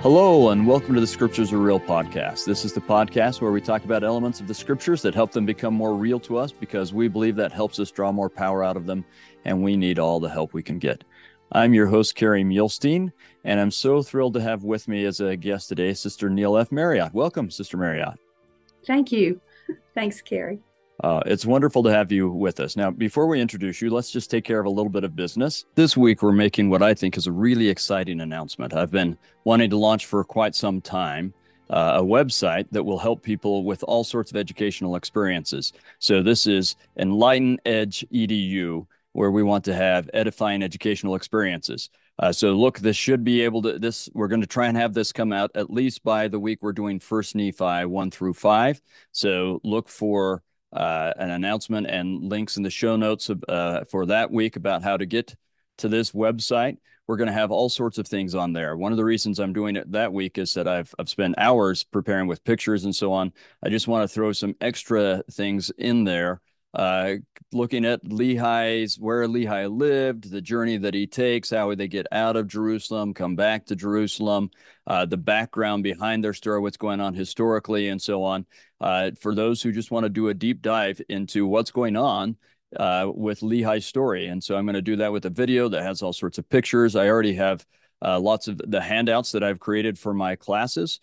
Hello, and welcome to the Scriptures Are Real podcast. This is the podcast where we talk about elements of the Scriptures that help them become more real to us because we believe that helps us draw more power out of them, and we need all the help we can get. I'm your host, Kerry Muhlestein, and I'm so thrilled to have with me as a guest today Sister Neill F. Marriott. Welcome, Sister Marriott. Thank you. Thanks, Kerry. Uh, it's wonderful to have you with us. Now, before we introduce you, let's just take care of a little bit of business. This week, we're making what I think is a really exciting announcement. I've been wanting to launch for quite some time. Uh, a website that will help people with all sorts of educational experiences. So, this is Enlighten Edge EDU, where we want to have edifying educational experiences. Uh, so, look, this should be able to. This we're going to try and have this come out at least by the week we're doing First Nephi one through five. So, look for uh, an announcement and links in the show notes uh, for that week about how to get to this website. We're going to have all sorts of things on there. One of the reasons I'm doing it that week is that I've I've spent hours preparing with pictures and so on. I just want to throw some extra things in there uh, looking at Lehi's, where Lehi lived, the journey that he takes, how they get out of Jerusalem, come back to Jerusalem, uh, the background behind their story, what's going on historically, and so on. Uh, for those who just want to do a deep dive into what's going on uh, with Lehi's story. And so I'm going to do that with a video that has all sorts of pictures. I already have uh, lots of the handouts that I've created for my classes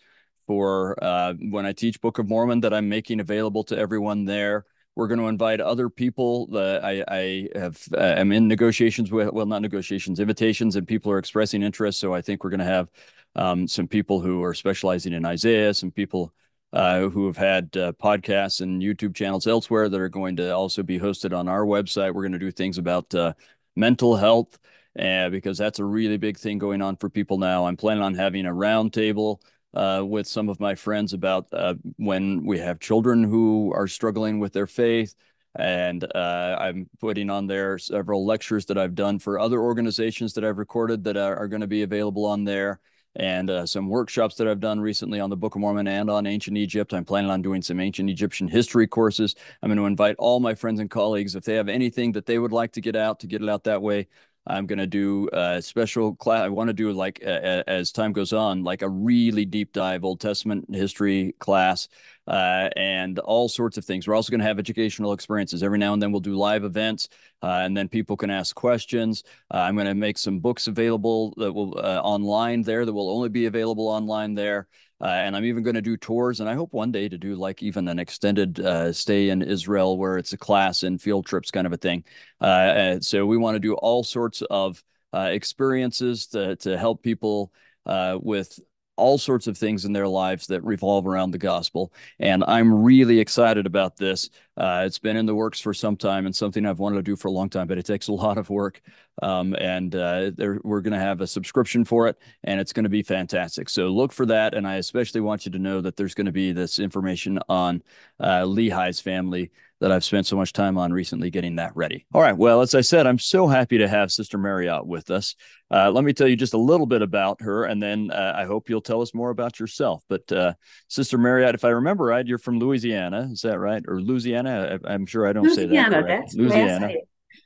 for uh, when I teach Book of Mormon that I'm making available to everyone there. We're going to invite other people. that I, I have uh, am in negotiations with well, not negotiations, invitations, and people are expressing interest. So I think we're going to have um, some people who are specializing in Isaiah, some people uh, who have had uh, podcasts and YouTube channels elsewhere that are going to also be hosted on our website. We're going to do things about uh, mental health, uh, because that's a really big thing going on for people now. I'm planning on having a roundtable uh, with some of my friends about uh, when we have children who are struggling with their faith. And uh, I'm putting on there several lectures that I've done for other organizations that I've recorded that are, are going to be available on there. And uh, some workshops that I've done recently on the Book of Mormon and on ancient Egypt. I'm planning on doing some ancient Egyptian history courses. I'm going to invite all my friends and colleagues if they have anything that they would like to get out to get it out that way. I'm going to do a special class. I want to do like as time goes on, like a really deep dive Old Testament history class uh, and all sorts of things. We're also going to have educational experiences. Every now and then we'll do live events uh, and then people can ask questions. Uh, I'm going to make some books available that will uh, online there that will only be available online there. Uh, and I'm even going to do tours, and I hope one day to do like even an extended uh, stay in Israel where it's a class and field trips kind of a thing. Uh, so we want to do all sorts of uh, experiences to to help people uh, with all sorts of things in their lives that revolve around the gospel. And I'm really excited about this. Uh, it's been in the works for some time and something I've wanted to do for a long time, but it takes a lot of work. Um, and uh, we're going to have a subscription for it, and it's going to be fantastic. So look for that. And I especially want you to know that there's going to be this information on uh, Lehi's family that I've spent so much time on recently getting that ready. All right. Well, as I said, I'm so happy to have Sister Marriott with us. Uh, let me tell you just a little bit about her, and then uh, I hope you'll tell us more about yourself. But uh, Sister Marriott, if I remember right, you're from Louisiana. Is that right? Or Louisiana? I, am sure I don't Louisiana, say that. Correct. That's Louisiana.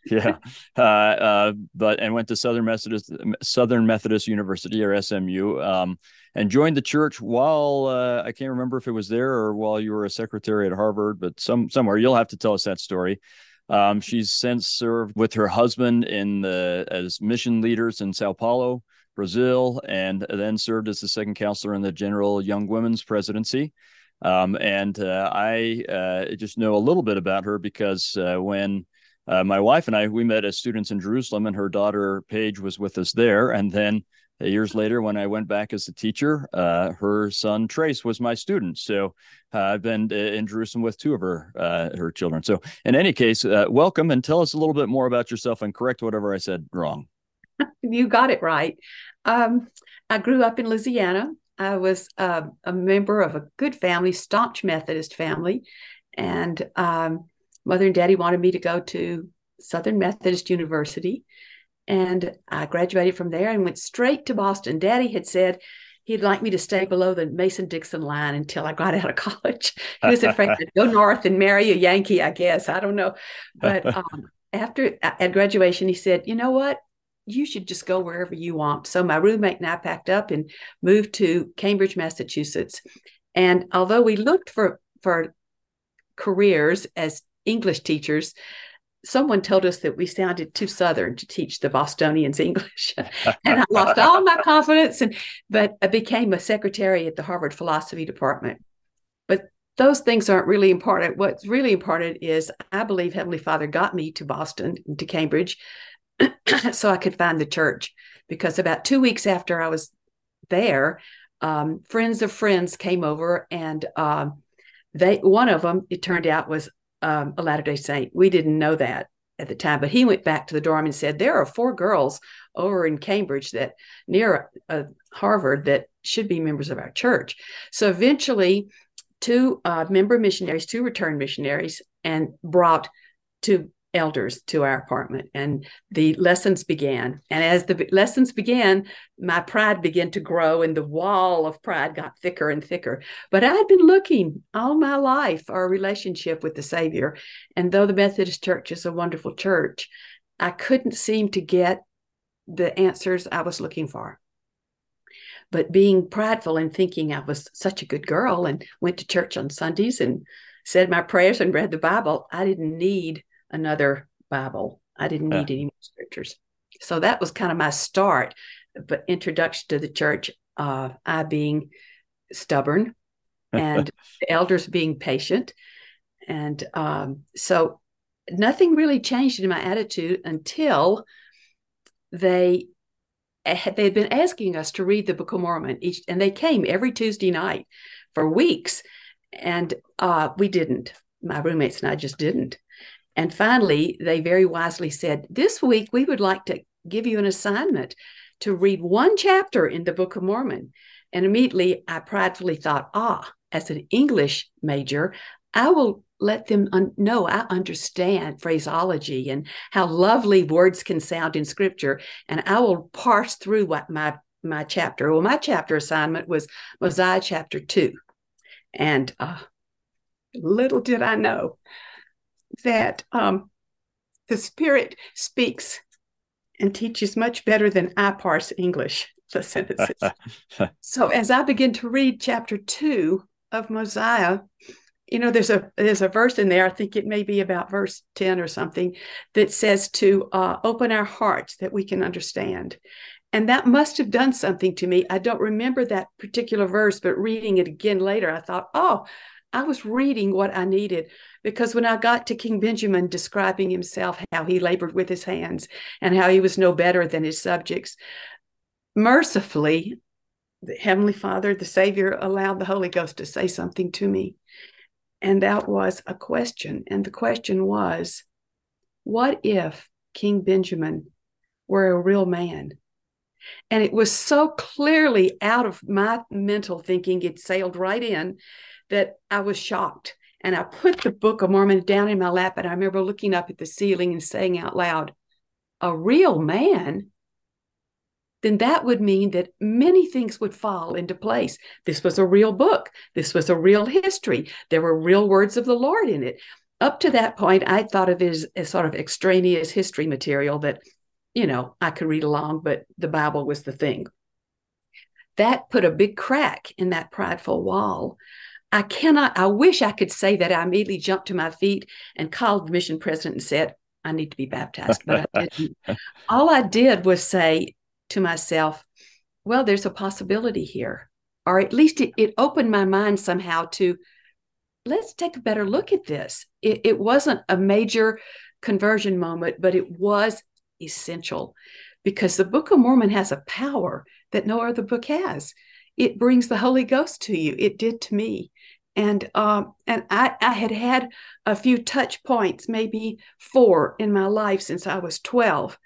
yeah. Uh, uh, but and went to Southern Methodist Southern Methodist University or SMU. Um, and joined the church while uh, I can't remember if it was there or while you were a secretary at Harvard, but some somewhere. You'll have to tell us that story. Um, she's since served with her husband in the as mission leaders in Sao Paulo, Brazil, and then served as the second counselor in the General Young Women's Presidency. Um, and uh, I uh, just know a little bit about her because uh, when uh, my wife and I we met as students in Jerusalem, and her daughter Paige was with us there, and then years later, when I went back as a teacher, uh, her son Trace was my student. So uh, I've been in Jerusalem with two of her uh, her children. So in any case, uh, welcome and tell us a little bit more about yourself and correct whatever I said wrong. you got it right. Um, I grew up in Louisiana. I was uh, a member of a good family, staunch Methodist family, and um, mother and daddy wanted me to go to Southern Methodist University. And I graduated from there and went straight to Boston. Daddy had said he'd like me to stay below the Mason Dixon line until I got out of college. He was afraid to go north and marry a Yankee, I guess. I don't know. But um, after at graduation, he said, You know what? you should just go wherever you want. So my roommate and I packed up and moved to Cambridge, Massachusetts. And although we looked for for careers as English teachers, someone told us that we sounded too southern to teach the bostonians english. And i lost all my confidence and but i became a secretary at the harvard philosophy department. But those things aren't really important. What's really important is i believe heavenly father got me to boston to cambridge so i could find the church. Because about two weeks after i was there um, friends of friends came over and um, they one of them it turned out was um, a Latter day Saint. We didn't know that at the time, but he went back to the dorm and said, There are four girls over in Cambridge that near uh, Harvard that should be members of our church. So eventually, two uh, member missionaries, two return missionaries, and brought two elders to our apartment and the lessons began. And as the lessons began my pride began to grow and the wall of pride got thicker and thicker. But i had been looking all my life for a relationship with the savior and though the methodist church is a wonderful church i couldn't seem to get the answers i was looking for. But being prideful and thinking i was such a good girl and went to church on sundays and said my prayers and read the bible i didn't need another Bible. I didn't need yeah. any more scriptures. So that was kind of my start, but introduction to the church, uh, I being stubborn and the elders being patient. And um, so nothing really changed in my attitude until they had they had been asking us to read the Book of Mormon each, and they came every Tuesday night for weeks, and uh, we didn't. My roommates and I just didn't. And finally, they very wisely said, This week we would like to give you an assignment to read one chapter in the Book of Mormon. And immediately I pridefully thought, ah, as an English major, I will let them un- know I understand phraseology and how lovely words can sound in scripture. And I will parse through what my, my chapter, well, my chapter assignment was Mosiah chapter two. And uh, little did I know that um, the Spirit speaks and teaches much better than I parse English, the sentences. so as I begin to read chapter two of Mosiah, you know, there's a there's a verse in there. I think it may be about verse ten or something that says to uh, open our hearts that we can understand, and that must have done something to me. I don't remember that particular verse, but reading it again later, I thought, oh, I was reading what I needed because when I got to King Benjamin describing himself, how he labored with his hands and how he was no better than his subjects, mercifully, the Heavenly Father, the Savior, allowed the Holy Ghost to say something to me. And that was a question. And the question was, what if King Benjamin were a real man? And it was so clearly out of my mental thinking, it sailed right in that I was shocked. And I put the Book of Mormon down in my lap, and I remember looking up at the ceiling and saying out loud, A real man? Then that would mean that many things would fall into place. This was a real book. This was a real history. There were real words of the Lord in it. Up to that point, I thought of it as, as sort of extraneous history material that, you know, I could read along, but the Bible was the thing. That put a big crack in that prideful wall. I cannot, I wish I could say that I immediately jumped to my feet and called the mission president and said, I need to be baptized. But I didn't. All I did was say to myself, well, there's a possibility here. Or at least it, it opened my mind somehow to let's take a better look at this. It, it wasn't a major conversion moment, but it was essential because the Book of Mormon has a power that no other book has. It brings the Holy Ghost to you. It did to me and um, and I, I had had a few touch points, maybe four in my life since I was twelve,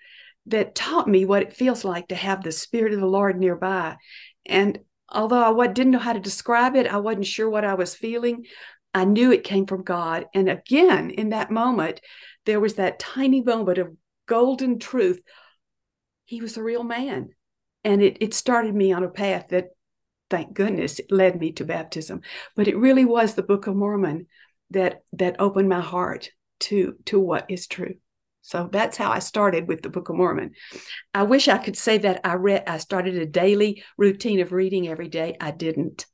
that taught me what it feels like to have the Spirit of the Lord nearby. And although I didn't know how to describe it, I wasn't sure what I was feeling. I knew it came from God. And again, in that moment, there was that tiny moment of golden truth. He was a real man. And it, it started me on a path that thank goodness it led me to baptism but it really was the book of mormon that that opened my heart to to what is true So that's how I started with the Book of Mormon. I wish I could say that I read I started a daily routine of reading every day. I didn't.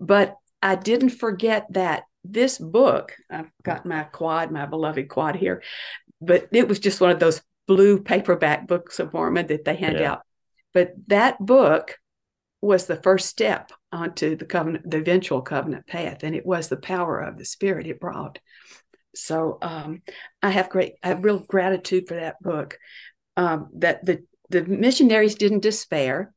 But I didn't forget that this book, I've got my quad, my beloved quad here, but it was just one of those blue paperback books of Mormon that they hand yeah. out. But that book was the first step onto the covenant, the eventual covenant path, and it was the power of the Spirit it brought. So um, I have great, I have real gratitude for that book. Um, that the the missionaries didn't despair.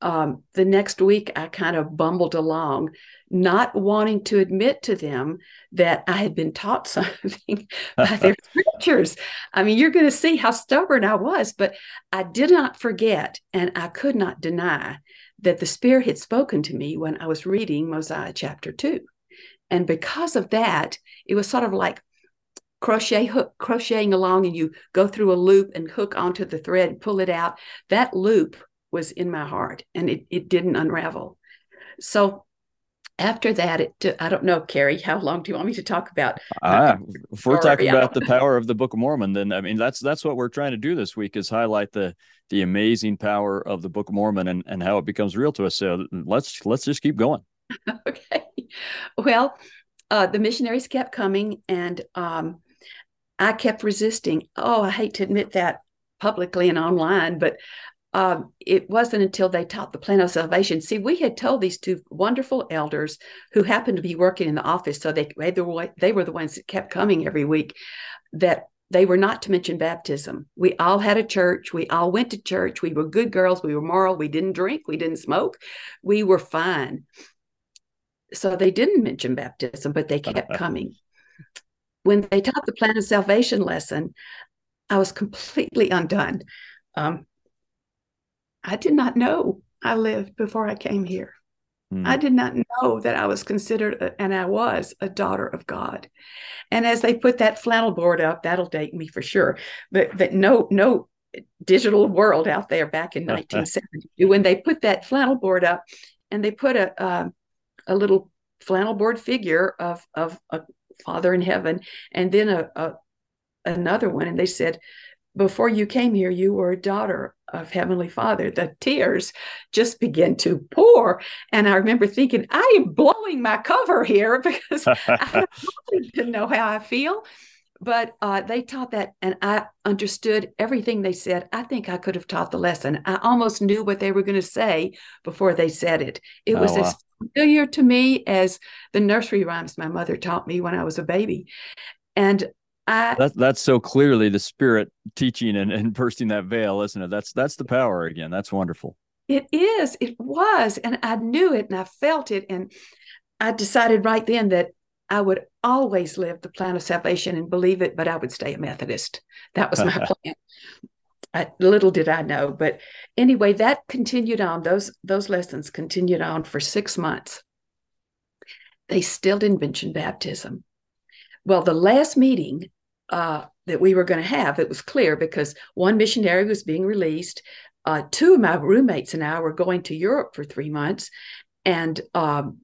Um, the next week, I kind of bumbled along, not wanting to admit to them that I had been taught something by their scriptures. I mean, you're going to see how stubborn I was, but I did not forget and I could not deny that the Spirit had spoken to me when I was reading Mosiah chapter 2. And because of that, it was sort of like crochet hook crocheting along and you go through a loop and hook onto the thread and pull it out. That loop was in my heart and it, it didn't unravel. So after that, it I don't know, Kerry, how long do you want me to talk about? Ah, if we're talking about the power of the Book of Mormon, then I mean that's that's what we're trying to do this week is highlight the the amazing power of the Book of Mormon and, and how it becomes real to us. So let's let's just keep going. okay. Well, uh, the missionaries kept coming, and um, I kept resisting. Oh, I hate to admit that publicly and online, but um, it wasn't until they taught the plan of salvation. See, we had told these two wonderful elders who happened to be working in the office, so they they were, they were the ones that kept coming every week, that they were not to mention baptism. We all had a church. We all went to church. We were good girls. We were moral. We didn't drink. We didn't smoke. We were fine. So they didn't mention baptism, but they kept coming. When they taught the plan of salvation lesson, I was completely undone. Um, I did not know I lived before I came here. Mm. I did not know that I was considered, a, and I was a daughter of God. And as they put that flannel board up, that'll date me for sure. But but no no digital world out there back in 1970 when they put that flannel board up, and they put a uh, a little flannel board figure of of a Father in heaven, and then a, a another one, and they said before you came here, you were a daughter of Heavenly Father. The tears just begin to pour. And I remember thinking, I am blowing my cover here because I didn't know how I feel. But uh, they taught that, and I understood everything they said. I think I could have taught the lesson. I almost knew what they were going to say before they said it. It oh, was wow. as familiar to me as the nursery rhymes my mother taught me when I was a baby. And I, that, that's so clearly the spirit teaching and, and bursting that veil, isn't it? That's that's the power again. That's wonderful. It is. It was. And I knew it and I felt it. And I decided right then that I would always live the plan of salvation and believe it, but I would stay a Methodist. That was my plan. I, little did I know. But anyway, that continued on. Those those lessons continued on for six months. They still didn't mention baptism. Well, the last meeting uh, that we were going to have, it was clear because one missionary was being released. Uh, two of my roommates and I were going to Europe for three months. And um,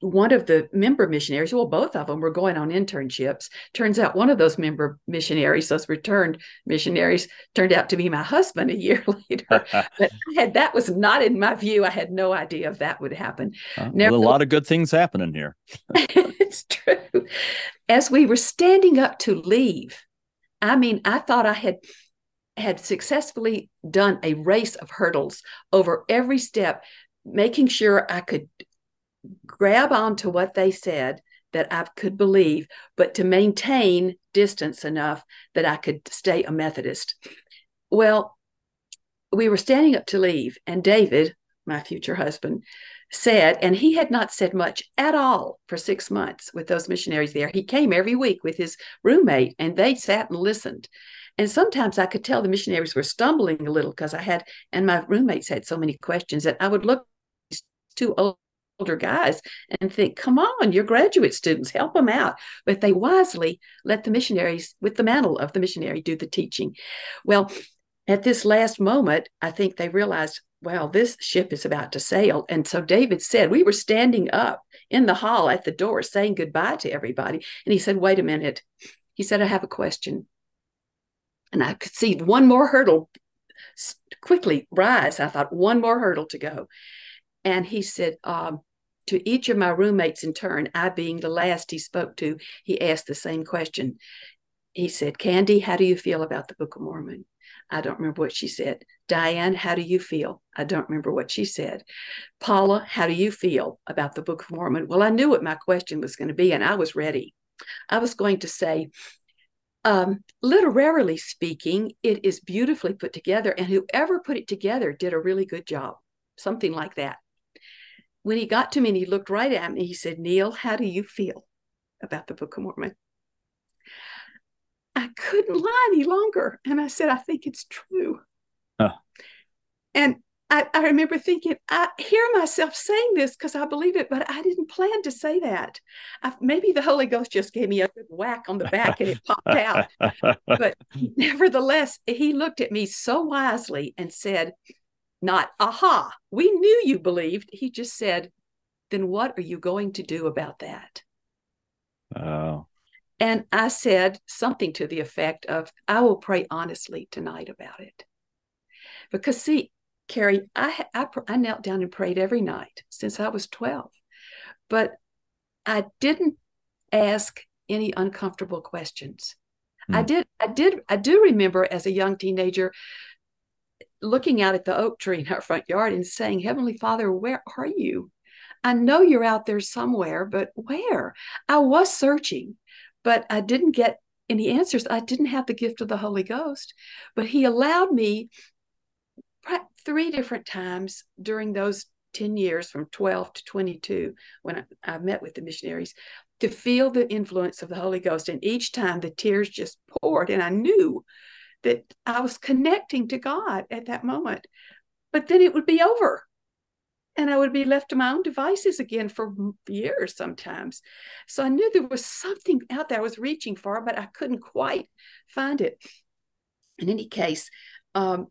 one of the member missionaries, well, both of them were going on internships. Turns out one of those member missionaries, those returned missionaries, turned out to be my husband a year later. but I had that was not in my view. I had no idea if that would happen. Uh, well, a lot of good things happening here. it's true. As we were standing up to leave, I mean, I thought I had had successfully done a race of hurdles over every step, making sure I could grab onto what they said that I could believe, but to maintain distance enough that I could stay a Methodist. Well, we were standing up to leave, and David, my future husband, said, and he had not said much at all for six months with those missionaries there. He came every week with his roommate, and they sat and listened. And sometimes I could tell the missionaries were stumbling a little because I had, and my roommates had so many questions that I would look too old older guys and think, come on, you're graduate students, help them out. But they wisely let the missionaries, with the mantle of the missionary, do the teaching. Well, at this last moment, I think they realized, well, this ship is about to sail. And so David said, we were standing up in the hall at the door saying goodbye to everybody. And he said, wait a minute. He said, I have a question. And I could see one more hurdle quickly rise. I thought, one more hurdle to go. And he said, um, to each of my roommates in turn, I being the last he spoke to, he asked the same question. He said, Candy, how do you feel about the Book of Mormon? I don't remember what she said. Diane, how do you feel? I don't remember what she said. Paula, how do you feel about the Book of Mormon? Well, I knew what my question was going to be, and I was ready. I was going to say, um, literarily speaking, it is beautifully put together, and whoever put it together did a really good job, something like that. When he got to me and he looked right at me, he said, Neill, how do you feel about the Book of Mormon? I couldn't lie any longer. And I said, I think it's true. Huh. And I, I, remember thinking, I hear myself saying this because I believe it, but I didn't plan to say that. I, maybe the Holy Ghost just gave me a good whack on the back and it popped out. But nevertheless, he looked at me so wisely and said, Not, aha, we knew you believed. He just said, Then what are you going to do about that? Oh. And I said something to the effect of, I will pray honestly tonight about it. Because, see, Kerry, I, I, I knelt down and prayed every night since I was 12, but I didn't ask any uncomfortable questions. Mm. I did, I did, I do remember as a young teenager looking out at the oak tree in our front yard and saying, Heavenly Father, where are you? I know you're out there somewhere, but where? I was searching, but I didn't get any answers. I didn't have the gift of the Holy Ghost, but He allowed me three different times during those 10 years from 12 to 22 when I, I, met with the missionaries to feel the influence of the Holy Ghost. And each time the tears just poured, and I knew that I was connecting to God at that moment. But then it would be over. And I would be left to my own devices again for years sometimes. So I knew there was something out there I was reaching for, but I couldn't quite find it. In any case, um,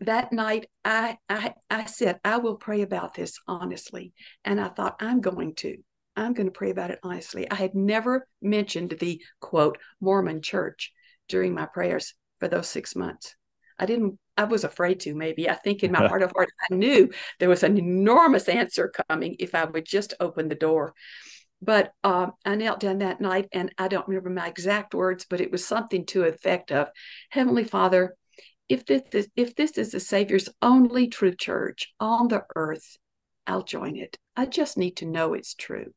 that night I, I I said I will pray about this honestly and I thought I'm going to I'm going to pray about it honestly I had never mentioned the quote Mormon church during my prayers for those 6 months I didn't I was afraid to maybe I think in my heart of heart I knew there was an enormous answer coming if I would just open the door but um, I knelt down that night and I don't remember my exact words but it was something to the effect of Heavenly Father if this is, if this is the Savior's only true church on the earth, I'll join it. I just need to know it's true.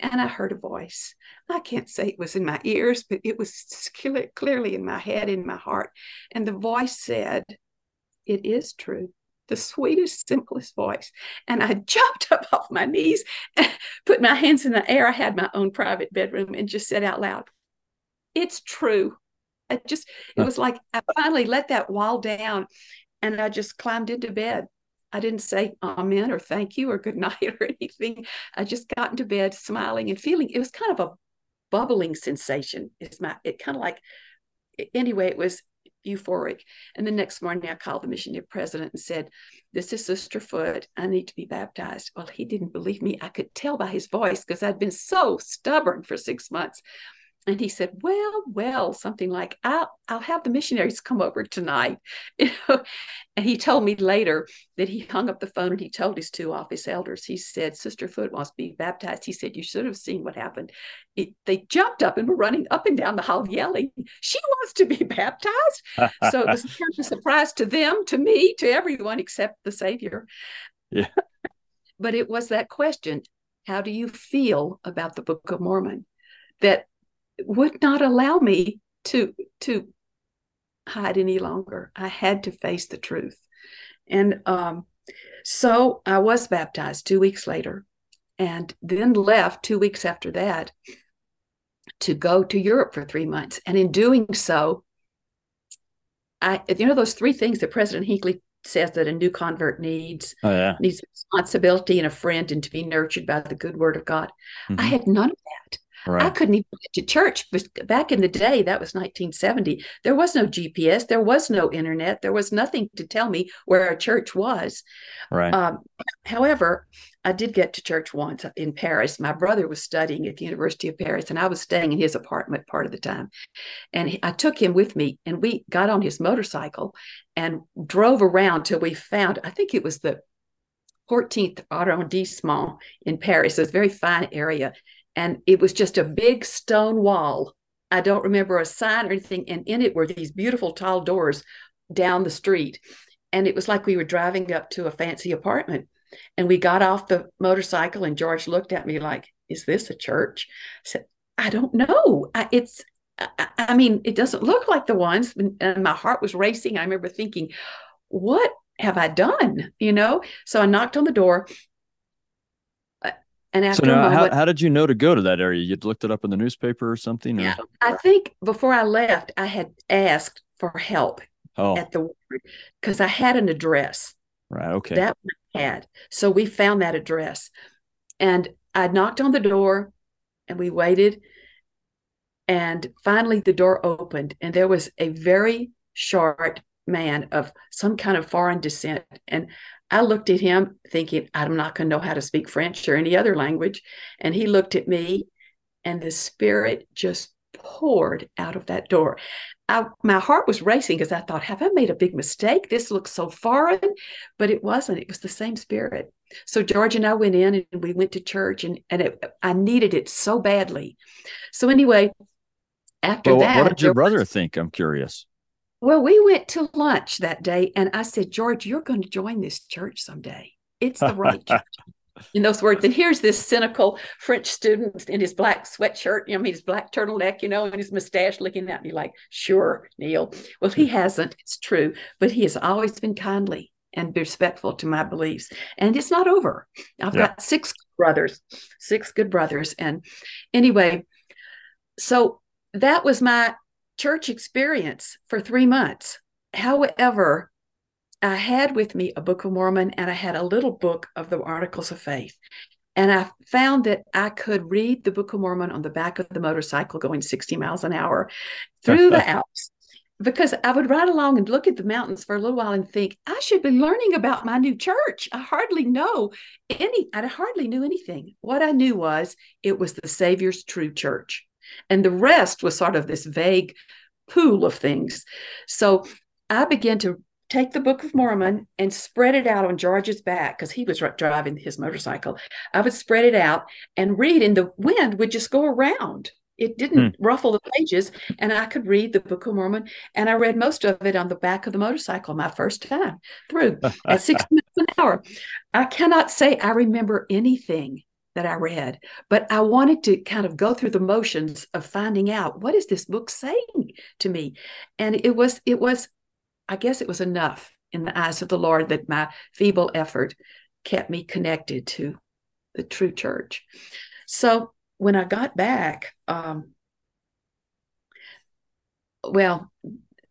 And I heard a voice. I can't say it was in my ears, but it was clearly in my head, in my heart. And the voice said, It is true. The sweetest, simplest voice. And I jumped up off my knees and put my hands in the air. I had my own private bedroom and just said out loud, It's true. I just, it was like I finally let that wall down and I just climbed into bed. I didn't say amen or thank you or good night or anything. I just got into bed smiling and feeling it was kind of a bubbling sensation. It's my, it kind of like, anyway, it was euphoric. And the next morning I called the missionary president and said, This is Sister Foot. I need to be baptized. Well, he didn't believe me. I could tell by his voice because I'd been so stubborn for six months. And he said, "Well, well, something like I'll I'll have the missionaries come over tonight." You know? And he told me later that he hung up the phone and he told his two office elders. He said, "Sister Foot wants to be baptized." He said, "You should have seen what happened. It, they jumped up and were running up and down the hall yelling, "She wants to be baptized!" so it was a surprise to them, to me, to everyone except the Savior. Yeah. But it was that question: How do you feel about the Book of Mormon? That would not allow me to to hide any longer. I had to face the truth. And um, so I was baptized two weeks later and then left two weeks after that to go to Europe for three months. And in doing so, I, you know, those three things that President Hinckley says that a new convert needs oh, yeah. needs responsibility and a friend and to be nurtured by the good word of God. Mm-hmm. I had none of that. Right. I couldn't even get to church. But back in the day, that was 1970. There was no GPS. There was no internet. There was nothing to tell me where a church was. Right. Um, however, I did get to church once in Paris. My brother was studying at the University of Paris, and I was staying in his apartment part of the time. And I took him with me, and we got on his motorcycle and drove around till we found, I think it was the 14th arrondissement in Paris. It's a very fine area. And it was just a big stone wall. I don't remember a sign or anything. And in it were these beautiful tall doors down the street. And it was like we were driving up to a fancy apartment. And we got off the motorcycle, and George looked at me like, Is this a church? I said, I don't know. I, it's, I, I mean, it doesn't look like the ones. And my heart was racing. I remember thinking, What have I done? You know? So I knocked on the door. And after so now, how, how did you know to go to that area? You'd looked it up in the newspaper or something? Or? Yeah, I think before I left, I had asked for help oh. at the ward because I had an address. Right. Okay. That had. So we found that address. And I knocked on the door and we waited. And finally, the door opened, and there was a very short man of some kind of foreign descent. And I looked at him thinking, I'm not going to know how to speak French or any other language. And he looked at me, and the spirit just poured out of that door. I, my heart was racing because I thought, have I made a big mistake? This looks so foreign, but it wasn't. It was the same spirit. So George and I went in and we went to church, and and it, I needed it so badly. So anyway, after well, that, what did your brother think? I'm curious. Well, we went to lunch that day, and I said, George, you're going to join this church someday. It's the right church in those words. And here's this cynical French student in his black sweatshirt, you know, I mean, his black turtleneck, you know, and his mustache looking at me like, sure, Neill. Well, he hasn't, it's true, but he has always been kindly and respectful to my beliefs. And it's not over. I've yeah. got six brothers, six good brothers. And anyway, so that was my church experience for three months. However, I had with me a Book of Mormon and I had a little book of the Articles of Faith. And I found that I could read the Book of Mormon on the back of the motorcycle going 60 miles an hour through the Alps because I would ride along and look at the mountains for a little while and think, I should be learning about my new church. I hardly know any, I hardly knew anything. What I knew was it was the Savior's true church. And the rest was sort of this vague pool of things. So I began to take the Book of Mormon and spread it out on George's back because he was driving his motorcycle. I would spread it out and read, and the wind would just go around. It didn't hmm. ruffle the pages, and I could read the Book of Mormon. And I read most of it on the back of the motorcycle my first time through at 60 minutes an hour. I cannot say I remember anything that I read, but I wanted to kind of go through the motions of finding out what is this book saying to me. And it was, it was I guess it was enough in the eyes of the Lord that my feeble effort kept me connected to the true church. So when I got back, um, well,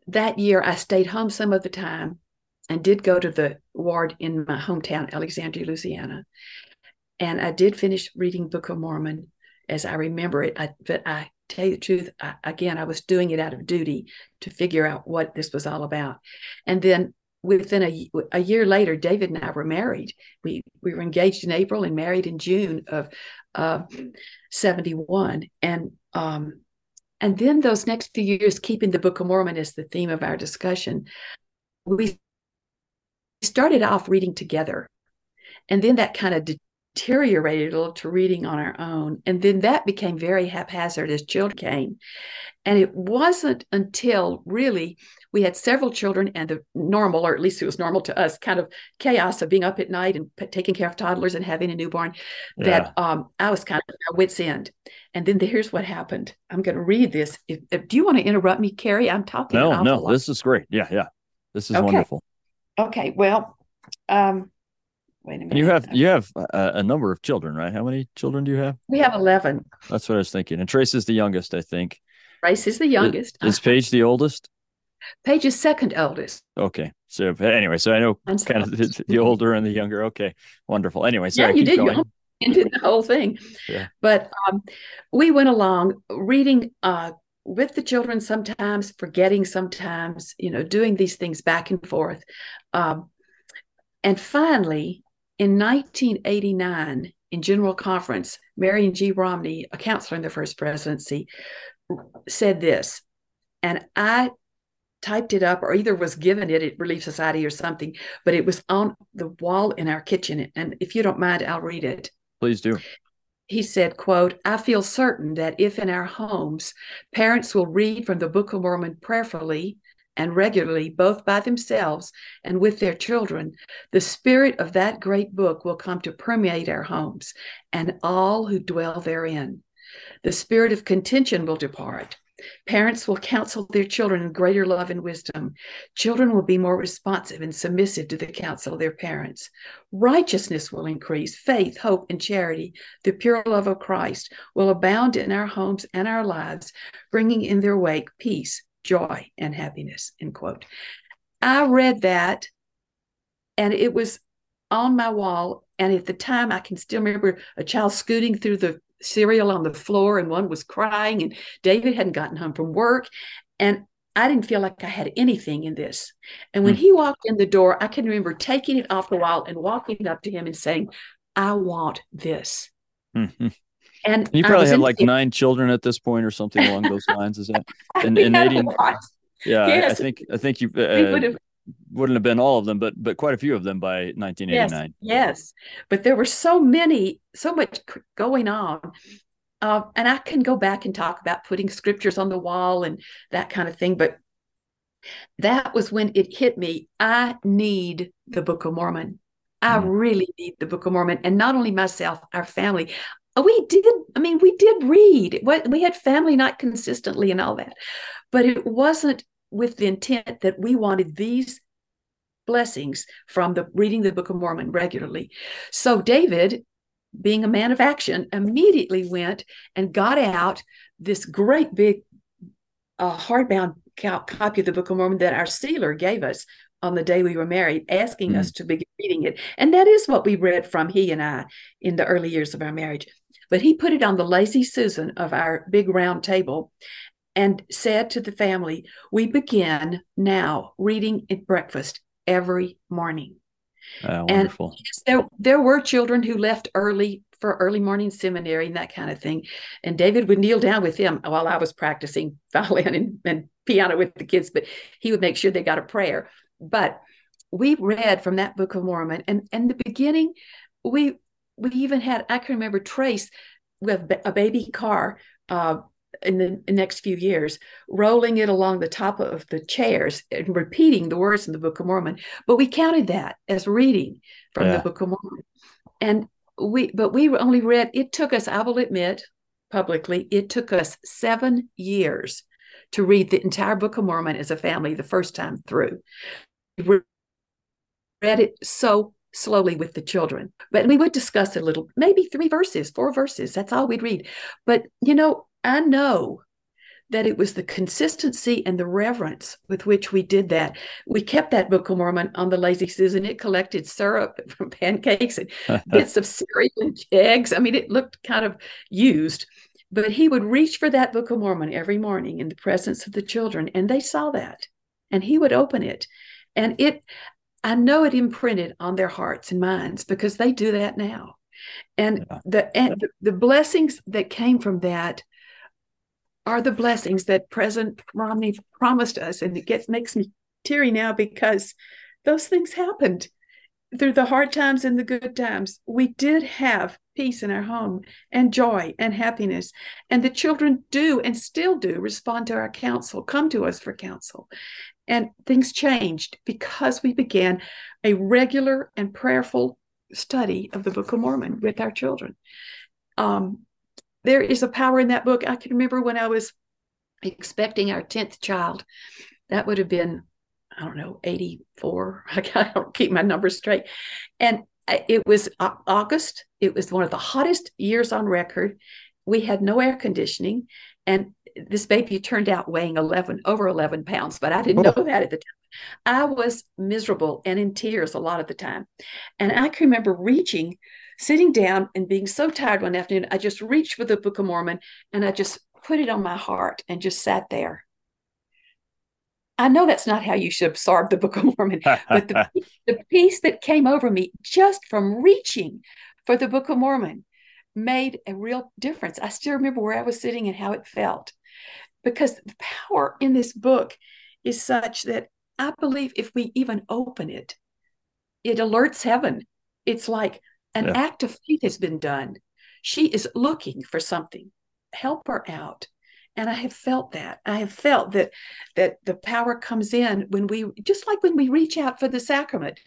that year I stayed home some of the time and did go to the ward in my hometown, Alexandria, Louisiana. And I did finish reading Book of Mormon as I remember it. I, but I tell you the truth, I, again, I was doing it out of duty to figure out what this was all about. And then within a, a year later, David and I were married. We we were engaged in April and married in June of uh, 71. And um, and then those next few years, keeping the Book of Mormon as the theme of our discussion, we started off reading together. And then that kind of deteriorated a little to reading on our own. And then that became very haphazard as children came. And it wasn't until really we had several children and the normal, or at least it was normal to us, kind of chaos of being up at night and p- taking care of toddlers and having a newborn, yeah. that um, I was kind of at my wits' end. And then the, here's what happened. I'm going to read this. If, if, do you want to interrupt me, Kerry? I'm talking. No, no, lot. this is great. Yeah, yeah. This is okay. wonderful. Okay. Well, um, Wait a minute. You have you have a, a, number of children, right? How many children do you have? We have eleven. That's what I was thinking. And Trace is the youngest, I think. Trace is the youngest. Is, is Paige the oldest? Paige is second oldest. Okay. So anyway, so I know kind of the, the, older and the younger. Okay, wonderful. Anyway, sorry, yeah, you did. Going. ended the whole thing. Yeah. But um, we went along reading uh, with the children sometimes, forgetting sometimes, you know, doing these things back and forth. Um, and finally, in 1989, in General Conference, Marion G. Romney, a counselor in the first presidency, said this, and I typed it up or either was given it at Relief Society or something, but it was on the wall in our kitchen. And if you don't mind, I'll read it. Please do. He said, quote, I feel certain that if in our homes parents will read from the Book of Mormon prayerfully and regularly, both by themselves and with their children, the spirit of that great book will come to permeate our homes and all who dwell therein. The spirit of contention will depart Parents will counsel their children in greater love and wisdom. Children will be more responsive and submissive to the counsel of their parents. Righteousness will increase. Faith, hope, and charity, the pure love of Christ, will abound in our homes and our lives, bringing in their wake peace, joy, and happiness. End quote. I read that and it was on my wall. And at the time, I can still remember a child scooting through the cereal on the floor and one was crying and David hadn't gotten home from work and I didn't feel like I had anything in this. And when mm. he walked in the door, I can remember taking it off the wall and walking up to him and saying, I want this. Mm-hmm. And you probably have like nine children at this point or something along those lines. Is that? And, and 80, yeah, yes. I, I, think, I think you, uh, wouldn't have been all of them, but but quite a few of them by 1989. Yes, yes. but there were so many, so much going on. Uh, and I can go back and talk about putting scriptures on the wall and that kind of thing, but that was when it hit me. I need the Book of Mormon. I mm. really need the Book of Mormon, and not only myself, our family. Uh, we did. I mean, we did read. We had family night consistently and all that, but it wasn't with the intent that we wanted these blessings from the reading the Book of Mormon regularly. So David, being a man of action, immediately went and got out this great big uh, hardbound copy of the Book of Mormon that our sealer gave us on the day we were married, asking mm. us to begin reading it. And that is what we read from he and I in the early years of our marriage. But he put it on the lazy Susan of our big round table and said to the family, We begin now reading at breakfast every morning. Uh, wonderful. And there, there were children who left early for early morning seminary and that kind of thing. And David would kneel down with him while I was practicing violin and, and piano with the kids, but he would make sure they got a prayer. But we read from that Book of Mormon, and in the beginning, we we even had I can remember Trace with a baby car uh, in the next few years, rolling it along the top of the chairs and repeating the words in the Book of Mormon. But we counted that as reading from yeah. the Book of Mormon. And we, but we only read, it took us, I will admit publicly, it took us seven years to read the entire Book of Mormon as a family the first time through. We read it so slowly with the children. But we would discuss it a little, maybe three verses, four verses. That's all we'd read. But, you know, I know that it was the consistency and the reverence with which we did that. We kept that Book of Mormon on the lazy Susan. It collected syrup from pancakes and bits of cereal and eggs. I mean, it looked kind of used. But he would reach for that Book of Mormon every morning in the presence of the children, and they saw that. And he would open it. And it, I know it imprinted on their hearts and minds because they do that now. And yeah. the and the blessings that came from that are the blessings that President Romney promised us. And it gets makes me teary now because those things happened through the hard times and the good times. We did have peace in our home and joy and happiness. And the children do and still do respond to our counsel, come to us for counsel. And things changed because we began a regular and prayerful study of the Book of Mormon with our children. Um, there is a power in that book. I can remember when I was expecting our 10th child, that would have been, I don't know, 84. I don't keep my numbers straight. And uh, it was uh, August. It was one of the hottest years on record. We had no air conditioning. And this baby turned out weighing 11, over 11 pounds, but I didn't oh. know that at the time. I was miserable and in tears a lot of the time. And I can remember reaching sitting down and being so tired one afternoon, I just reached for the Book of Mormon and I just put it on my heart and just sat there. I know that's not how you should absorb the Book of Mormon, but the, the peace that came over me just from reaching for the Book of Mormon made a real difference. I still remember where I was sitting and how it felt because the power in this book is such that I believe if we even open it, it alerts heaven. It's like an yeah. act of faith has been done. She is looking for something. Help her out and i have felt that. I have felt that that the power comes in when we just like when we reach out for the sacrament.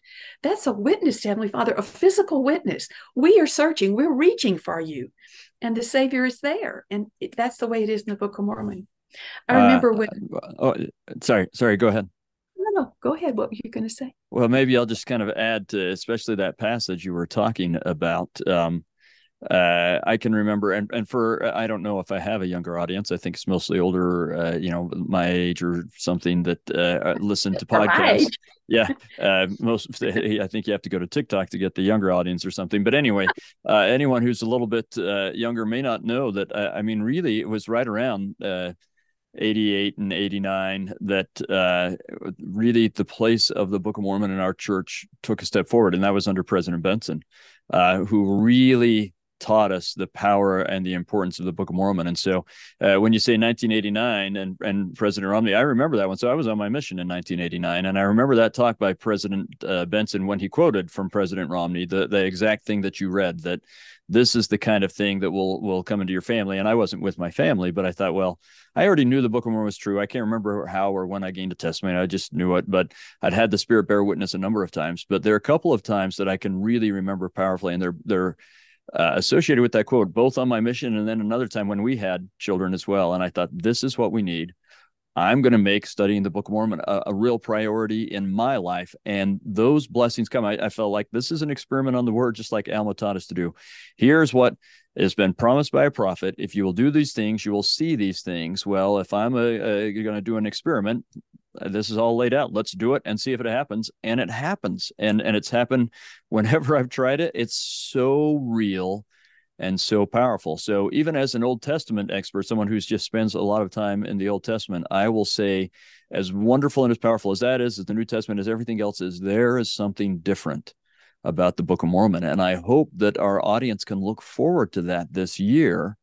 That's a witness to heavenly father a physical witness. We are searching. We're reaching for you. And the savior is there. And it, that's the way it is in the book of mormon. I uh, remember uh, when oh sorry sorry go ahead. No, no, go ahead. What were you going to say? Well, maybe I'll just kind of add to, especially that passage you were talking about. Um, uh, I can remember, and, and for I don't know if I have a younger audience. I think it's mostly older, uh, you know, my age or something that uh, uh listen to podcasts. yeah, uh, most I think you have to go to TikTok to get the younger audience or something. But anyway, uh, anyone who's a little bit younger may not know that. I mean, really, it was right around. 88 and 89 that uh, really the place of the Book of Mormon in our church took a step forward, and that was under President Benson, uh, who really taught us the power and the importance of the Book of Mormon. And so, uh, when you say 1989 and and President Romney, I remember that one. So I was on my mission in 1989, and I remember that talk by President uh, Benson when he quoted from President Romney the the exact thing that you read that this is the kind of thing that will will come into your family. And I wasn't with my family, but I thought, well, I already knew the Book of Mormon was true. I can't remember how or when I gained a testimony. I just knew it, but I'd had the Spirit bear witness a number of times. But there are a couple of times that I can really remember powerfully, and they're they're uh, associated with that quote, both on my mission and then another time when we had children as well. And I thought, this is what we need. I'm going to make studying the Book of Mormon a, a, real priority in my life. And those blessings come. I, I, felt like this is an experiment on the word, just like Alma taught us to do. Here's what has been promised by a prophet. If you will do these things, you will see these things. Well, if I'm uh you're going to do an experiment, this is all laid out. Let's do it and see if it happens. And it happens. And and it's happened whenever I've tried it. It's so real and so powerful. So even as an Old Testament expert, someone who's just spends a lot of time in the Old Testament, I will say, as wonderful and as powerful as that is, as the New Testament as everything else is, there is something different about the Book of Mormon. And I hope that our audience can look forward to that this year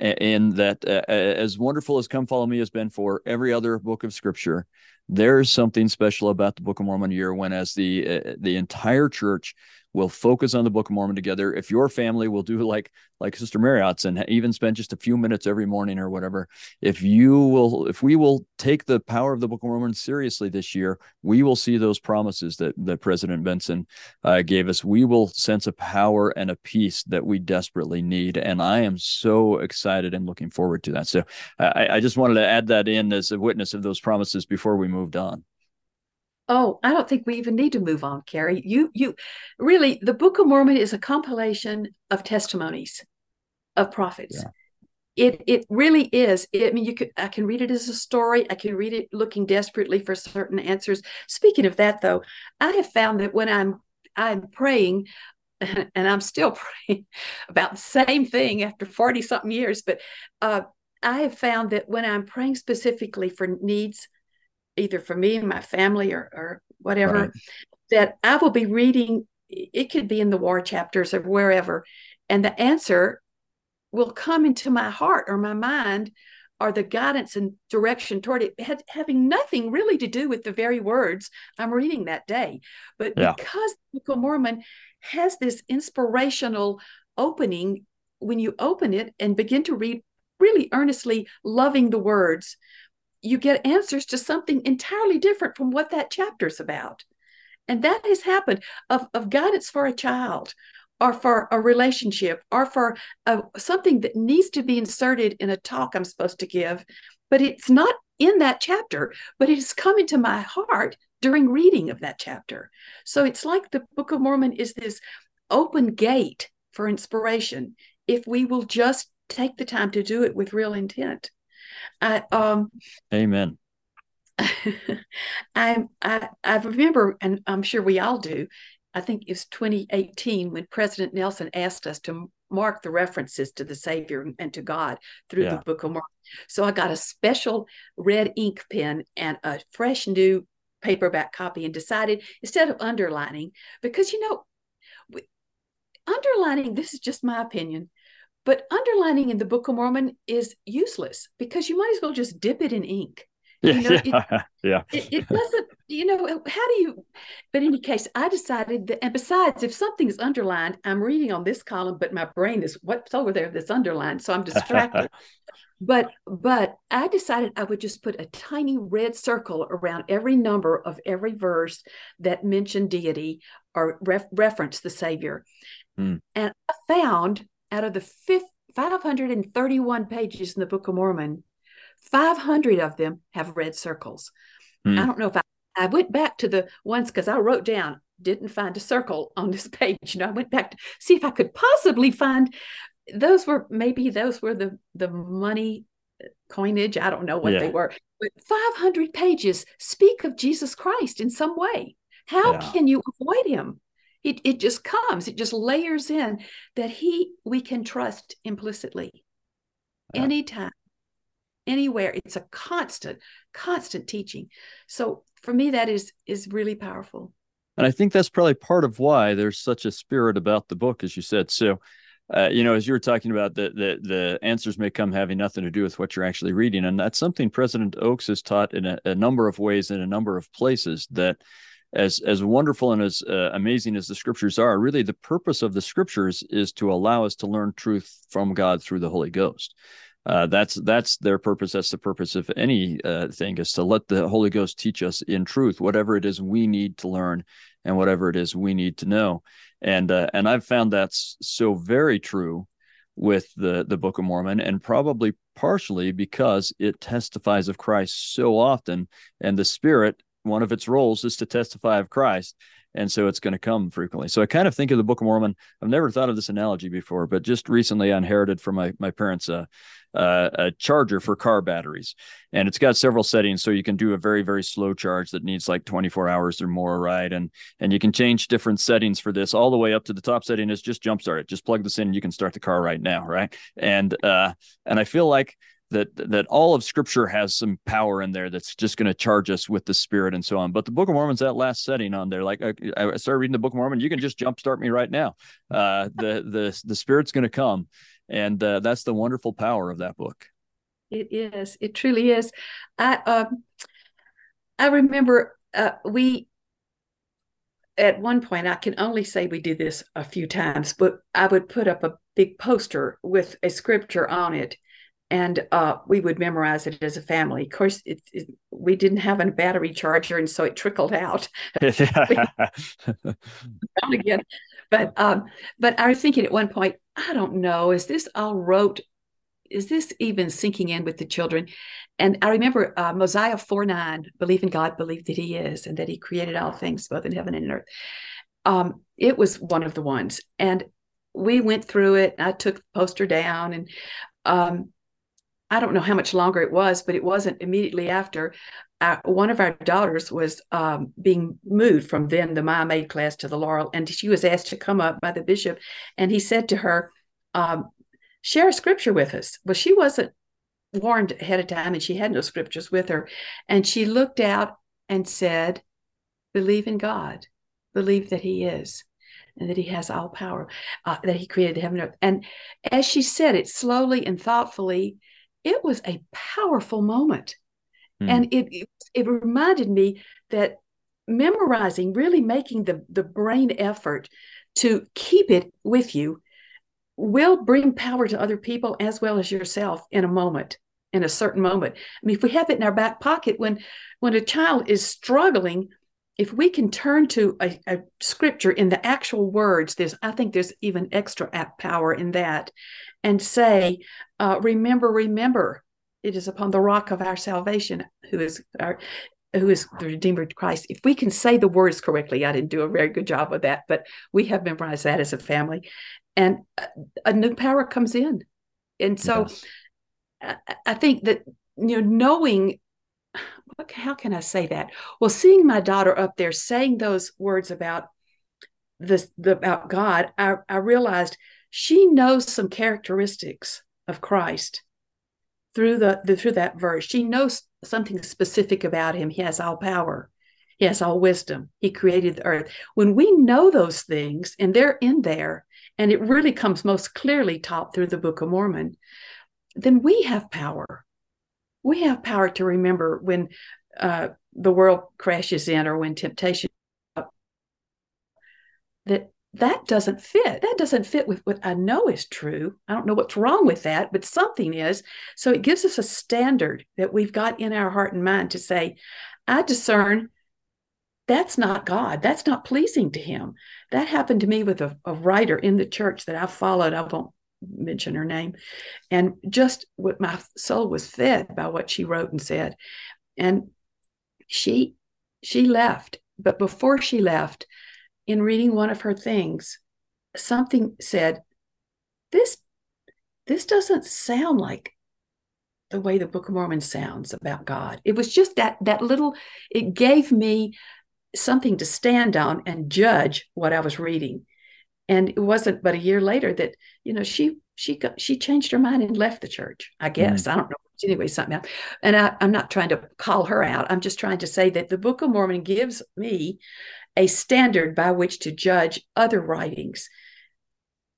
and that uh, as wonderful as come follow me has been for every other book of scripture there's something special about the book of mormon year when as the uh, the entire church We'll focus on the Book of Mormon together. If your family will do like like Sister Marriott's and even spend just a few minutes every morning or whatever, if you will, if we will take the power of the Book of Mormon seriously this year, we will see those promises that that President Benson uh, gave us. We will sense a power and a peace that we desperately need, and I am so excited and looking forward to that. So I, I just wanted to add that in as a witness of those promises before we moved on. Oh, I don't think we even need to move on, Kerry. You you really the Book of Mormon is a compilation of testimonies of prophets. Yeah. It it really is. It, I mean, you could I can read it as a story. I can read it looking desperately for certain answers. Speaking of that, though, I have found that when I'm I'm praying, and I'm still praying about the same thing after 40 something years, but uh, I have found that when I'm praying specifically for needs either for me and my family or, or whatever, right. that I will be reading. It could be in the war chapters or wherever, and the answer will come into my heart or my mind or the guidance and direction toward it had, having nothing really to do with the very words I'm reading that day. But yeah. because the Book of Mormon has this inspirational opening, when you open it and begin to read really earnestly, loving the words, you get answers to something entirely different from what that chapter's about. And that has happened of, of guidance for a child or for a relationship or for a, something that needs to be inserted in a talk I'm supposed to give. But it's not in that chapter, but it has come into my heart during reading of that chapter. So it's like the Book of Mormon is this open gate for inspiration if we will just take the time to do it with real intent. I, um, Amen. I, I I remember, and I'm sure we all do, I think it was 2018 when President Nelson asked us to mark the references to the Savior and to God through yeah. the Book of Mormon. So I got a special red ink pen and a fresh new paperback copy and decided instead of underlining, because you know, underlining, this is just my opinion, but underlining in the Book of Mormon is useless because you might as well just dip it in ink. Yeah, you know, yeah, it, yeah. It, it, doesn't, you know, how do you? But in any case, I decided that, and besides, if something is underlined, I'm reading on this column, but my brain is what's over there that's underlined, so I'm distracted. but but I decided I would just put a tiny red circle around every number of every verse that mentioned deity or ref, reference the Savior, mm. and I found out of the fifth, 531 pages in the Book of Mormon 500 of them have red circles. Mm. I don't know if I, I went back to the ones because I wrote down, didn't find a circle on this page. You know, I went back to see if I could possibly find those were maybe those were the the money coinage. I don't know what yeah. they were, but 500 pages speak of Jesus Christ in some way. How yeah. can you avoid him? It, it just comes, it just layers in that he we can trust implicitly yeah. anytime anywhere it's a constant constant teaching so for me that is is really powerful and i think that's probably part of why there's such a spirit about the book as you said so uh, you know, as you were talking about, the, the the answers may come having nothing to do with what you're actually reading, and that's something President Oaks has taught in a, a number of ways in a number of places. That as as wonderful and as uh, amazing as the scriptures are, really the purpose of the scriptures is to allow us to learn truth from God through the Holy Ghost uh, that's that's their purpose. That's the purpose of any uh, thing is to let the Holy Ghost teach us in truth whatever it is we need to learn and whatever it is we need to know. And uh, and I've found that's so very true with the the Book of Mormon, and probably partially because it testifies of Christ so often, and the Spirit. One of its roles is to testify of Christ and so it's going to come frequently. So I kind of think of the Book of Mormon. I've never thought of this analogy before, but just recently I inherited from my my parents a, uh, a charger for car batteries, and it's got several settings, so you can do a very very slow charge that needs like 24 hours or more, right? And and you can change different settings for this, all the way up to the top setting is just jumpstart it. Just plug this in, you can start the car right now, right? And uh, and I feel like that that all of scripture has some power in there that's just going to charge us with the spirit and so on. But the book of mormon's that last setting on there like i, I started reading the book of mormon you can just jumpstart me right now. Uh, the the the spirit's going to come and uh, that's the wonderful power of that book. It is. It truly is. I um i remember uh, we at one point i can only say we did this a few times but i would put up a big poster with a scripture on it and uh, we would memorize it as a family. Of course, it, it, we didn't have a battery charger, and so it trickled out. again, but um, but I was thinking at one point, I don't know, is this all rote? Is this even sinking in with the children? And I remember uh, Mosiah four nine, believe in God, believe that He is, and that He created all things, both in heaven and in earth. Um, it was one of the ones, and we went through it. I took the poster down, and um, I don't know how much longer it was, but it wasn't immediately after. Uh, one of our daughters was um, being moved from then the Mia Maid class to the Laurel, and she was asked to come up by the bishop, and he said to her, um, "Share a scripture with us." Well, she wasn't warned ahead of time, and she had no scriptures with her, and she looked out and said, "Believe in God, believe that He is." and that he has all power, uh, that he created heaven and earth. And as she said it slowly and thoughtfully, it was a powerful moment. Mm. And it, it, it reminded me that memorizing, really making the, the brain effort to keep it with you will bring power to other people as well as yourself in a moment in a certain moment i mean if we have it in our back pocket when when a child is struggling if we can turn to a, a, scripture in the actual words there's i think there's even extra power in that and say uh, remember remember it is upon the rock of our salvation who is our who is the redeemer christ. If we can say the words correctly i didn't do a very good job of that but we have memorized that as a family. And a, a new power comes in. And so yes. I, I think that you know knowing how can I say that? Well, seeing my daughter up there saying those words about this the, about God, I, I realized she knows some characteristics of Christ through the, the through that verse. She knows something specific about him. He has all power. He has all wisdom. He created the earth. When we know those things and they're in there, and it really comes most clearly taught through the Book of Mormon, then we have power. We have power to remember when uh, the world crashes in or when temptation that that doesn't fit. That doesn't fit with what I know is true. I don't know what's wrong with that, but something is. So it gives us a standard that we've got in our heart and mind to say, I discern that's not God. That's not pleasing to Him. That happened to me with a, a writer in the church that I followed. I won't mention her name. And just what my soul was fed by what she wrote and said. And she she left. But before she left, in reading one of her things, something said, This this doesn't sound like the way the Book of Mormon sounds about God. It was just that that little, it gave me something to stand on and judge what I was reading. And it wasn't but a year later that, you know, she she got, she changed her mind and left the church, I guess. Mm. I don't know. Anyway, something else. And I, I'm not trying to call her out. I'm just trying to say that the Book of Mormon gives me a standard by which to judge other writings.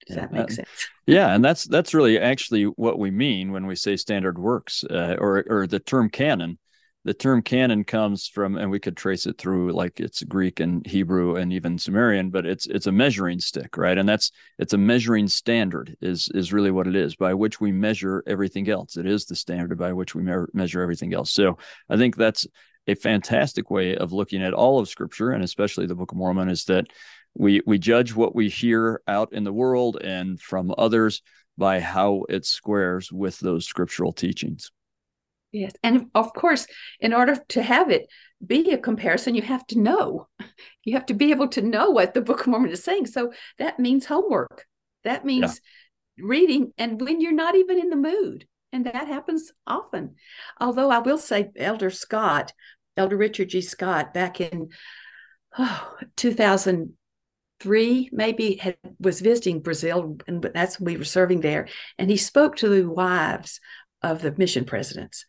Does that make sense? Yeah, and that's that's really actually what we mean when we say standard works, uh, or or the term canon. The term canon comes from, and we could trace it through like it's Greek and Hebrew and even Sumerian, but it's it's a measuring stick, right? And that's it's a measuring standard is is really what it is by which we measure everything else. It is the standard by which we me- measure everything else. So I think that's a fantastic way of looking at all of scripture and especially the book of mormon is that we we judge what we hear out in the world and from others by how it squares with those scriptural teachings yes and of course in order to have it be a comparison you have to know you have to be able to know what the book of mormon is saying so that means homework that means yeah. reading and when you're not even in the mood and that happens often. Although I will say, Elder Scott, Elder Richard G. Scott, back in oh, 2003, maybe had, was visiting Brazil, and that's when we were serving there. And he spoke to the wives of the mission presidents.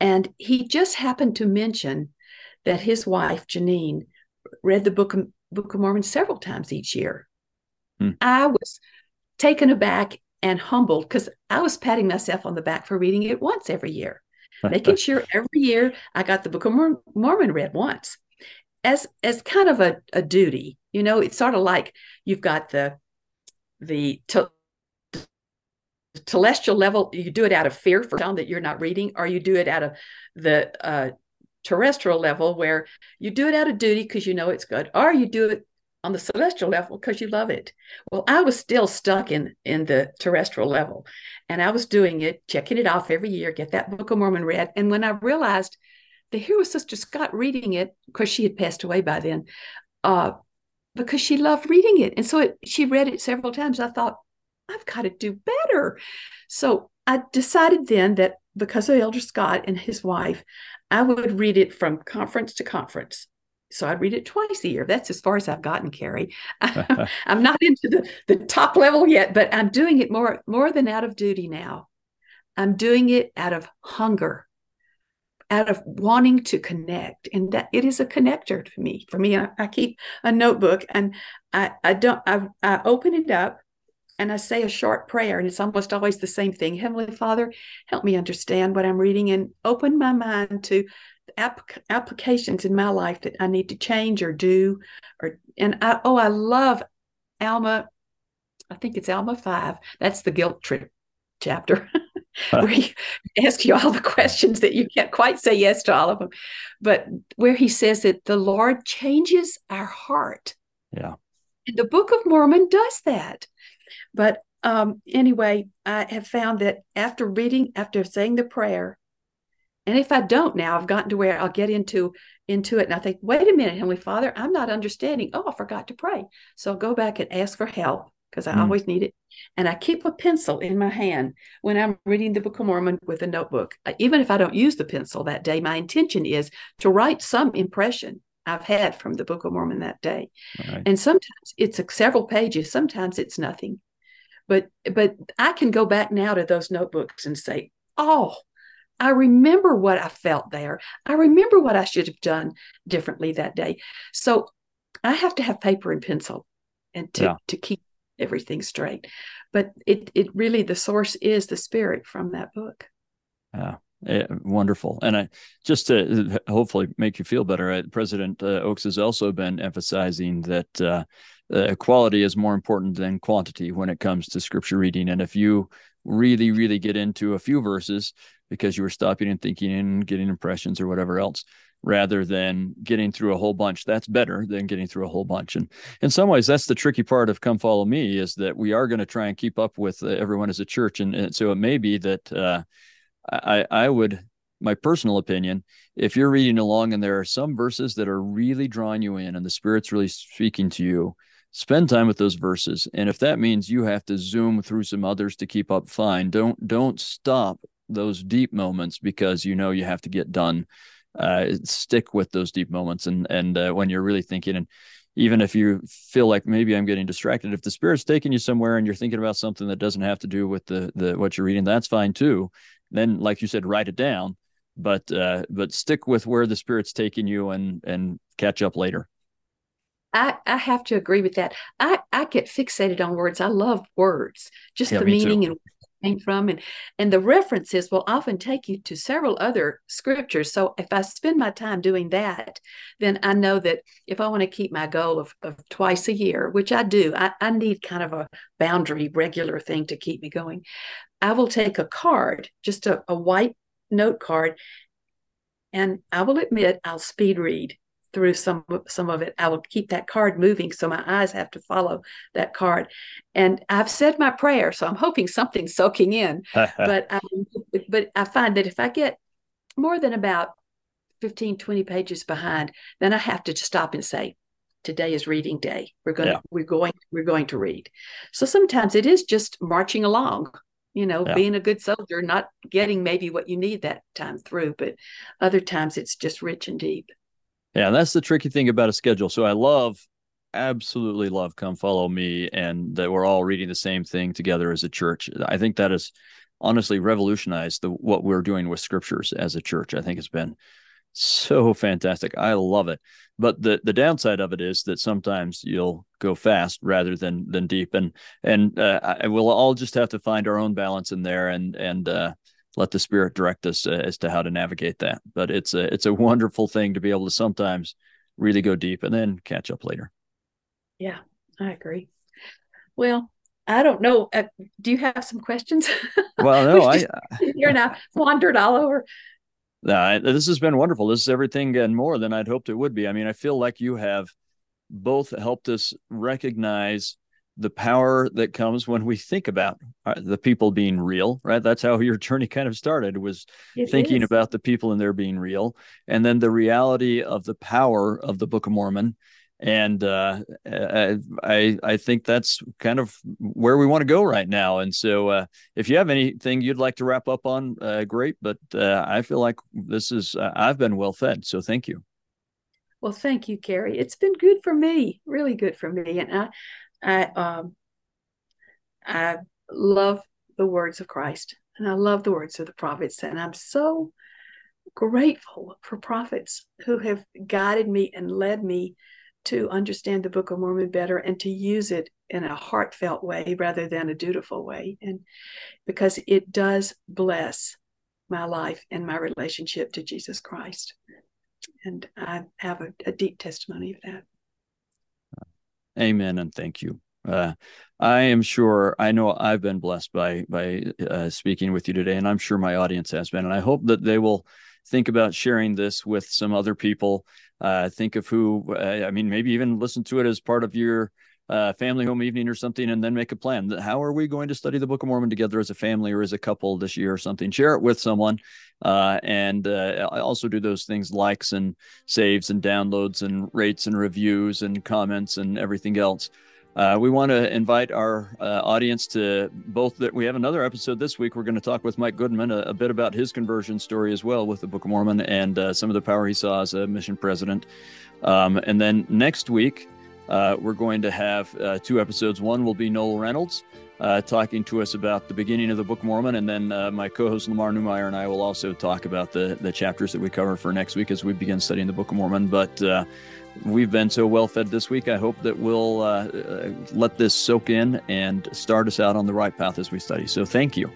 And he just happened to mention that his wife, Jeanene, read the Book of, Book of Mormon several times each year. Hmm. I was taken aback and humbled because I was patting myself on the back for reading it once every year, making sure every year I got the Book of Mormon read once as as kind of a, a duty. You know, it's sort of like you've got the the telestial level. You do it out of fear for something that you're not reading, or you do it out of the uh, terrestrial level where you do it out of duty because you know it's good, or you do it on the celestial level because you love it. Well, I was still stuck in in the terrestrial level, and I was doing it, checking it off every year, get that Book of Mormon read. And when I realized that here was Sister Scott reading it, because she had passed away by then, uh, because she loved reading it, and so it, she read it several times. I thought, I've got to do better. So I decided then that because of Elder Scott and his wife, I would read it from conference to conference so I'd read it twice a year. That's as far as I've gotten, Kerry. I'm not into the, the top level yet, but I'm doing it more more than out of duty now. I'm doing it out of hunger, out of wanting to connect, and that it is a connector to me. For me, I, I keep a notebook and I I don't I, I open it up and I say a short prayer, and it's almost always the same thing. Heavenly Father, help me understand what I'm reading and open my mind to app- applications in my life that I need to change or do. Or and I oh I love Alma. I think it's Alma five. That's the guilt trip chapter. where he asks you all the questions that you can't quite say yes to all of them, but where he says that the Lord changes our heart. Yeah. And the Book of Mormon does that. But um, anyway, I have found that after reading, after saying the prayer, and if I don't now, I've gotten to where I'll get into into it and I think, wait a minute, Heavenly Father, I'm not understanding. Oh, I forgot to pray. So I'll go back and ask for help because I mm. always need it. And I keep a pencil in my hand when I'm reading the Book of Mormon with a notebook. Even if I don't use the pencil that day, my intention is to write some impression. I've had from the Book of Mormon that day. Right. And sometimes it's a, several pages, sometimes it's nothing. But but I can go back now to those notebooks and say, "Oh, I remember what I felt there. I remember what I should have done differently that day." So I have to have paper and pencil and to yeah. to keep everything straight. But it it really the source is the spirit from that book. Yeah. Yeah, wonderful. And I just to uh, hopefully make you feel better, President uh, Oaks has also been emphasizing that uh, uh, quality is more important than quantity when it comes to scripture reading. And if you really, really get into a few verses because you were stopping and thinking and getting impressions or whatever else, rather than getting through a whole bunch. That's better than getting through a whole bunch. And in some ways, that's the tricky part of Come Follow Me is that we are going to try and keep up with uh, everyone as a church. And, and, so it may be that uh, I, I would, my personal opinion, if you're reading along and there are some verses that are really drawing you in and the Spirit's really speaking to you, spend time with those verses. And if that means you have to zoom through some others to keep up fine. Don't don't stop those deep moments because you know you have to get done. Uh, stick with those deep moments and and uh, when you're really thinking and even if you feel like maybe I'm getting distracted, if the spirit's taking you somewhere and you're thinking about something that doesn't have to do with the the what you're reading, that's fine too. Then, like you said, write it down, but uh, but stick with where the spirit's taking you and and catch up later. I, I have to agree with that. I, I get fixated on words. I love words, just yeah, the me meaning too. and came from and and the references will often take you to several other scriptures so if i spend my time doing that then i know that if i want to keep my goal of, of twice a year which i do I, I need kind of a boundary regular thing to keep me going i will take a card just a, a white note card and i will admit i'll speed read through some some of it. I will keep that card moving, so my eyes have to follow that card. And I've said my prayer, so I'm hoping something's soaking in. but um, but I find that if I get more than about 15, 20 pages behind, then I have to stop and say, today is reading day. We're going yeah. we're going we're going to read. So sometimes it is just marching along, you know, yeah. being a good soldier, not getting maybe what you need that time through, but other times it's just rich and deep. Yeah, that's the tricky thing about a schedule. So I love, absolutely love Come Follow Me and that we're all reading the same thing together as a church. I think that has honestly revolutionized the what we're doing with scriptures as a church. I think it's been so fantastic. I love it. But the the downside of it is that sometimes you'll go fast rather than than deep, and and uh, I, we'll all just have to find our own balance in there, and and uh, let the spirit direct us uh, as to how to navigate that. But it's a it's a wonderful thing to be able to sometimes really go deep and then catch up later. Yeah, I agree. Well, I don't know. Uh, do you have some questions? Well, no, I you're now wandered all over. Uh, this has been wonderful. This is everything and more than I'd hoped it would be. I mean, I feel like you have both helped us recognize the power that comes when we think about uh, the people being real right that's how your journey kind of started was it thinking is. about the people and their being real and then the reality of the power of the book of mormon and uh, I I think that's kind of where we want to go right now. And so, uh, if you have anything you'd like to wrap up on, uh, great. But uh, I feel like this is uh, I've been well fed, so thank you. Well, thank you, Kerry. It's been good for me, really good for me, and I I um, I love the words of Christ and I love the words of the prophets, and I'm so grateful for prophets who have guided me and led me to understand the Book of Mormon better and to use it in a heartfelt way rather than a dutiful way, and because it does bless my life and my relationship to Jesus Christ. And I have a, a deep testimony of that. Amen and thank you. Uh, I am sure I know I've been blessed by by uh, speaking with you today, and I'm sure my audience has been. And I hope that they will think about sharing this with some other people. Uh, think of who, uh, I mean, maybe even listen to it as part of your uh, family home evening or something, and then make a plan. How are we going to study the Book of Mormon together as a family or as a couple this year or something? Share it with someone, uh, and uh, also do those things likes and saves and downloads and rates and reviews and comments and everything else. Uh, we want to invite our uh, audience to both that we have another episode this week. We're going to talk with Mike Goodman a, a, bit about his conversion story as well with the Book of Mormon and uh, some of the power he saw as a mission president. Um, and then next week, uh, we're going to have uh, two episodes. One will be Noel Reynolds. Uh, talking to us about the beginning of the Book of Mormon, and then my co-host Lamar Newmeyer and I will also talk about the the chapters that we cover for next week as we begin studying the Book of Mormon. But we've been so well fed this week. I hope that we'll uh, uh, let this soak in and start us out on the right path as we study. So thank you.